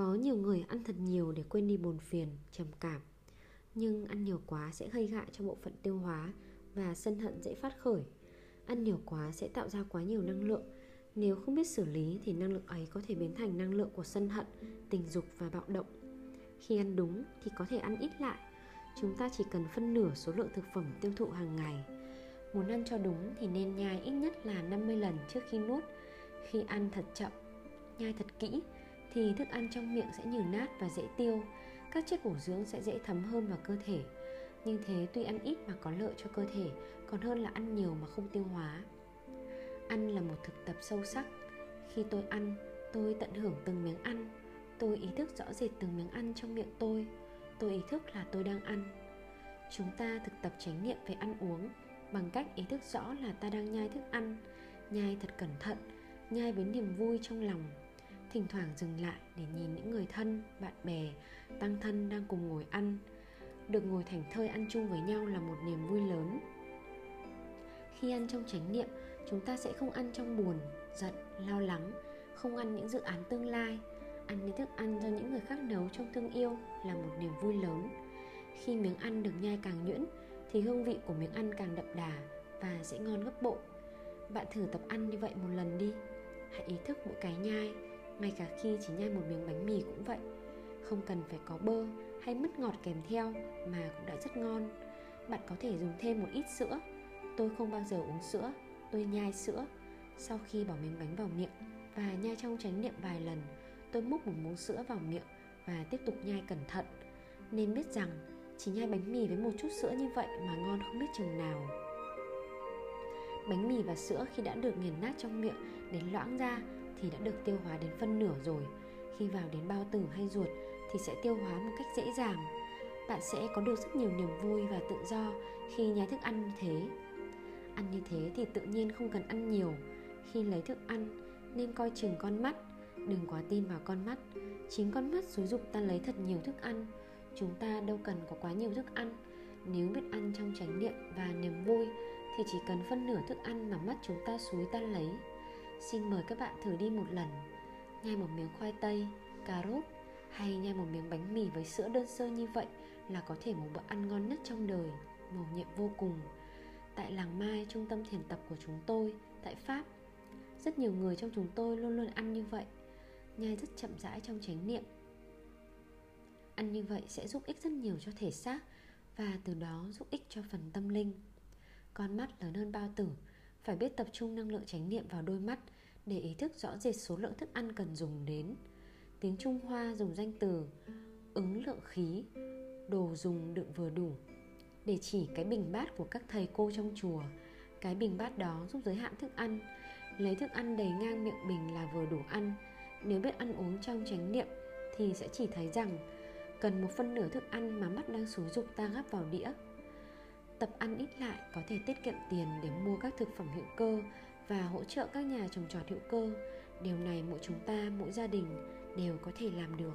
Có nhiều người ăn thật nhiều để quên đi buồn phiền, trầm cảm. Nhưng ăn nhiều quá sẽ gây hại cho bộ phận tiêu hóa Và sân hận dễ phát khởi. Ăn nhiều quá sẽ tạo ra quá nhiều năng lượng. Nếu không biết xử lý thì năng lượng ấy có thể biến thành năng lượng của sân hận, tình dục và bạo động. Khi ăn đúng thì có thể ăn ít lại. Chúng ta chỉ cần phân nửa số lượng thực phẩm tiêu thụ hàng ngày. Muốn ăn cho đúng thì nên nhai ít nhất là 50 lần trước khi nuốt. Khi ăn thật chậm, nhai thật kỹ thì thức ăn trong miệng sẽ nhừ nát và dễ tiêu. Các chất bổ dưỡng sẽ dễ thấm hơn vào cơ thể. Như thế tuy ăn ít mà có lợi cho cơ thể, còn hơn là ăn nhiều mà không tiêu hóa. Ăn là một thực tập sâu sắc. Khi tôi ăn, tôi tận hưởng từng miếng ăn. Tôi ý thức rõ rệt từng miếng ăn trong miệng tôi. Tôi ý thức là tôi đang ăn. Chúng ta thực tập chánh niệm về ăn uống bằng cách ý thức rõ là ta đang nhai thức ăn, nhai thật cẩn thận, nhai với niềm vui trong lòng thỉnh thoảng dừng lại để nhìn những người thân, bạn bè, tăng thân đang cùng ngồi ăn. Được ngồi thảnh thơi ăn chung với nhau là một niềm vui lớn. Khi ăn trong chánh niệm, chúng ta sẽ không ăn trong buồn, giận, lo lắng, không ăn những dự án tương lai. Ăn những thức ăn do những người khác nấu trong thương yêu là một niềm vui lớn. Khi miếng ăn được nhai càng nhuyễn, thì hương vị của miếng ăn càng đậm đà và sẽ ngon gấp bội. Bạn thử tập ăn như vậy một lần đi. Hãy ý thức mỗi cái nhai ngay cả khi chỉ nhai một miếng bánh mì cũng vậy. Không cần phải có bơ hay mứt ngọt kèm theo mà cũng đã rất ngon. Bạn có thể dùng thêm một ít sữa. Tôi không bao giờ uống sữa, tôi nhai sữa. Sau khi bỏ miếng bánh vào miệng và nhai trong chánh niệm vài lần, tôi múc một muỗng sữa vào miệng và tiếp tục nhai cẩn thận. Nên biết rằng, chỉ nhai bánh mì với một chút sữa như vậy mà ngon không biết chừng nào. Bánh mì và sữa khi đã được nghiền nát trong miệng đến loãng ra thì đã được tiêu hóa đến phân nửa rồi. Khi vào đến bao tử hay ruột thì sẽ tiêu hóa một cách dễ dàng. Bạn sẽ có được rất nhiều niềm vui và tự do khi nhai thức ăn như thế. Ăn như thế thì tự nhiên không cần ăn nhiều. Khi lấy thức ăn, nên coi chừng con mắt. Đừng quá tin vào con mắt. Chính con mắt xúi dục ta lấy thật nhiều thức ăn. Chúng ta đâu cần có quá nhiều thức ăn. Nếu biết ăn trong chánh niệm và niềm vui thì chỉ cần phân nửa thức ăn mà mắt chúng ta xúi ta lấy. Xin mời các bạn thử đi một lần. Nhai một miếng khoai tây, cà rốt Hay nhai một miếng bánh mì với sữa đơn sơ như vậy Là có thể một bữa ăn ngon nhất trong đời Mầu nhiệm vô cùng. Tại làng Mai, trung tâm thiền tập của chúng tôi Tại Pháp Rất nhiều người trong chúng tôi luôn luôn ăn như vậy. Nhai rất chậm rãi trong chánh niệm. Ăn như vậy sẽ giúp ích rất nhiều cho thể xác Và từ đó giúp ích cho phần tâm linh. Con mắt lớn hơn bao tử phải biết tập trung năng lượng chánh niệm vào đôi mắt để ý thức rõ rệt số lượng thức ăn cần dùng đến. Tiếng trung hoa dùng danh từ ứng lượng khí, đồ dùng đựng vừa đủ. Để chỉ cái bình bát của các thầy cô trong chùa, cái bình bát đó giúp giới hạn thức ăn, lấy thức ăn đầy ngang miệng bình là vừa đủ ăn. Nếu biết ăn uống trong chánh niệm thì sẽ chỉ thấy rằng cần một phân nửa thức ăn mà mắt đang xúi dục ta gắp vào đĩa tập ăn ít lại, có thể tiết kiệm tiền để mua các thực phẩm hữu cơ và hỗ trợ các nhà trồng trọt hữu cơ. Điều này mỗi chúng ta, mỗi gia đình đều có thể làm được.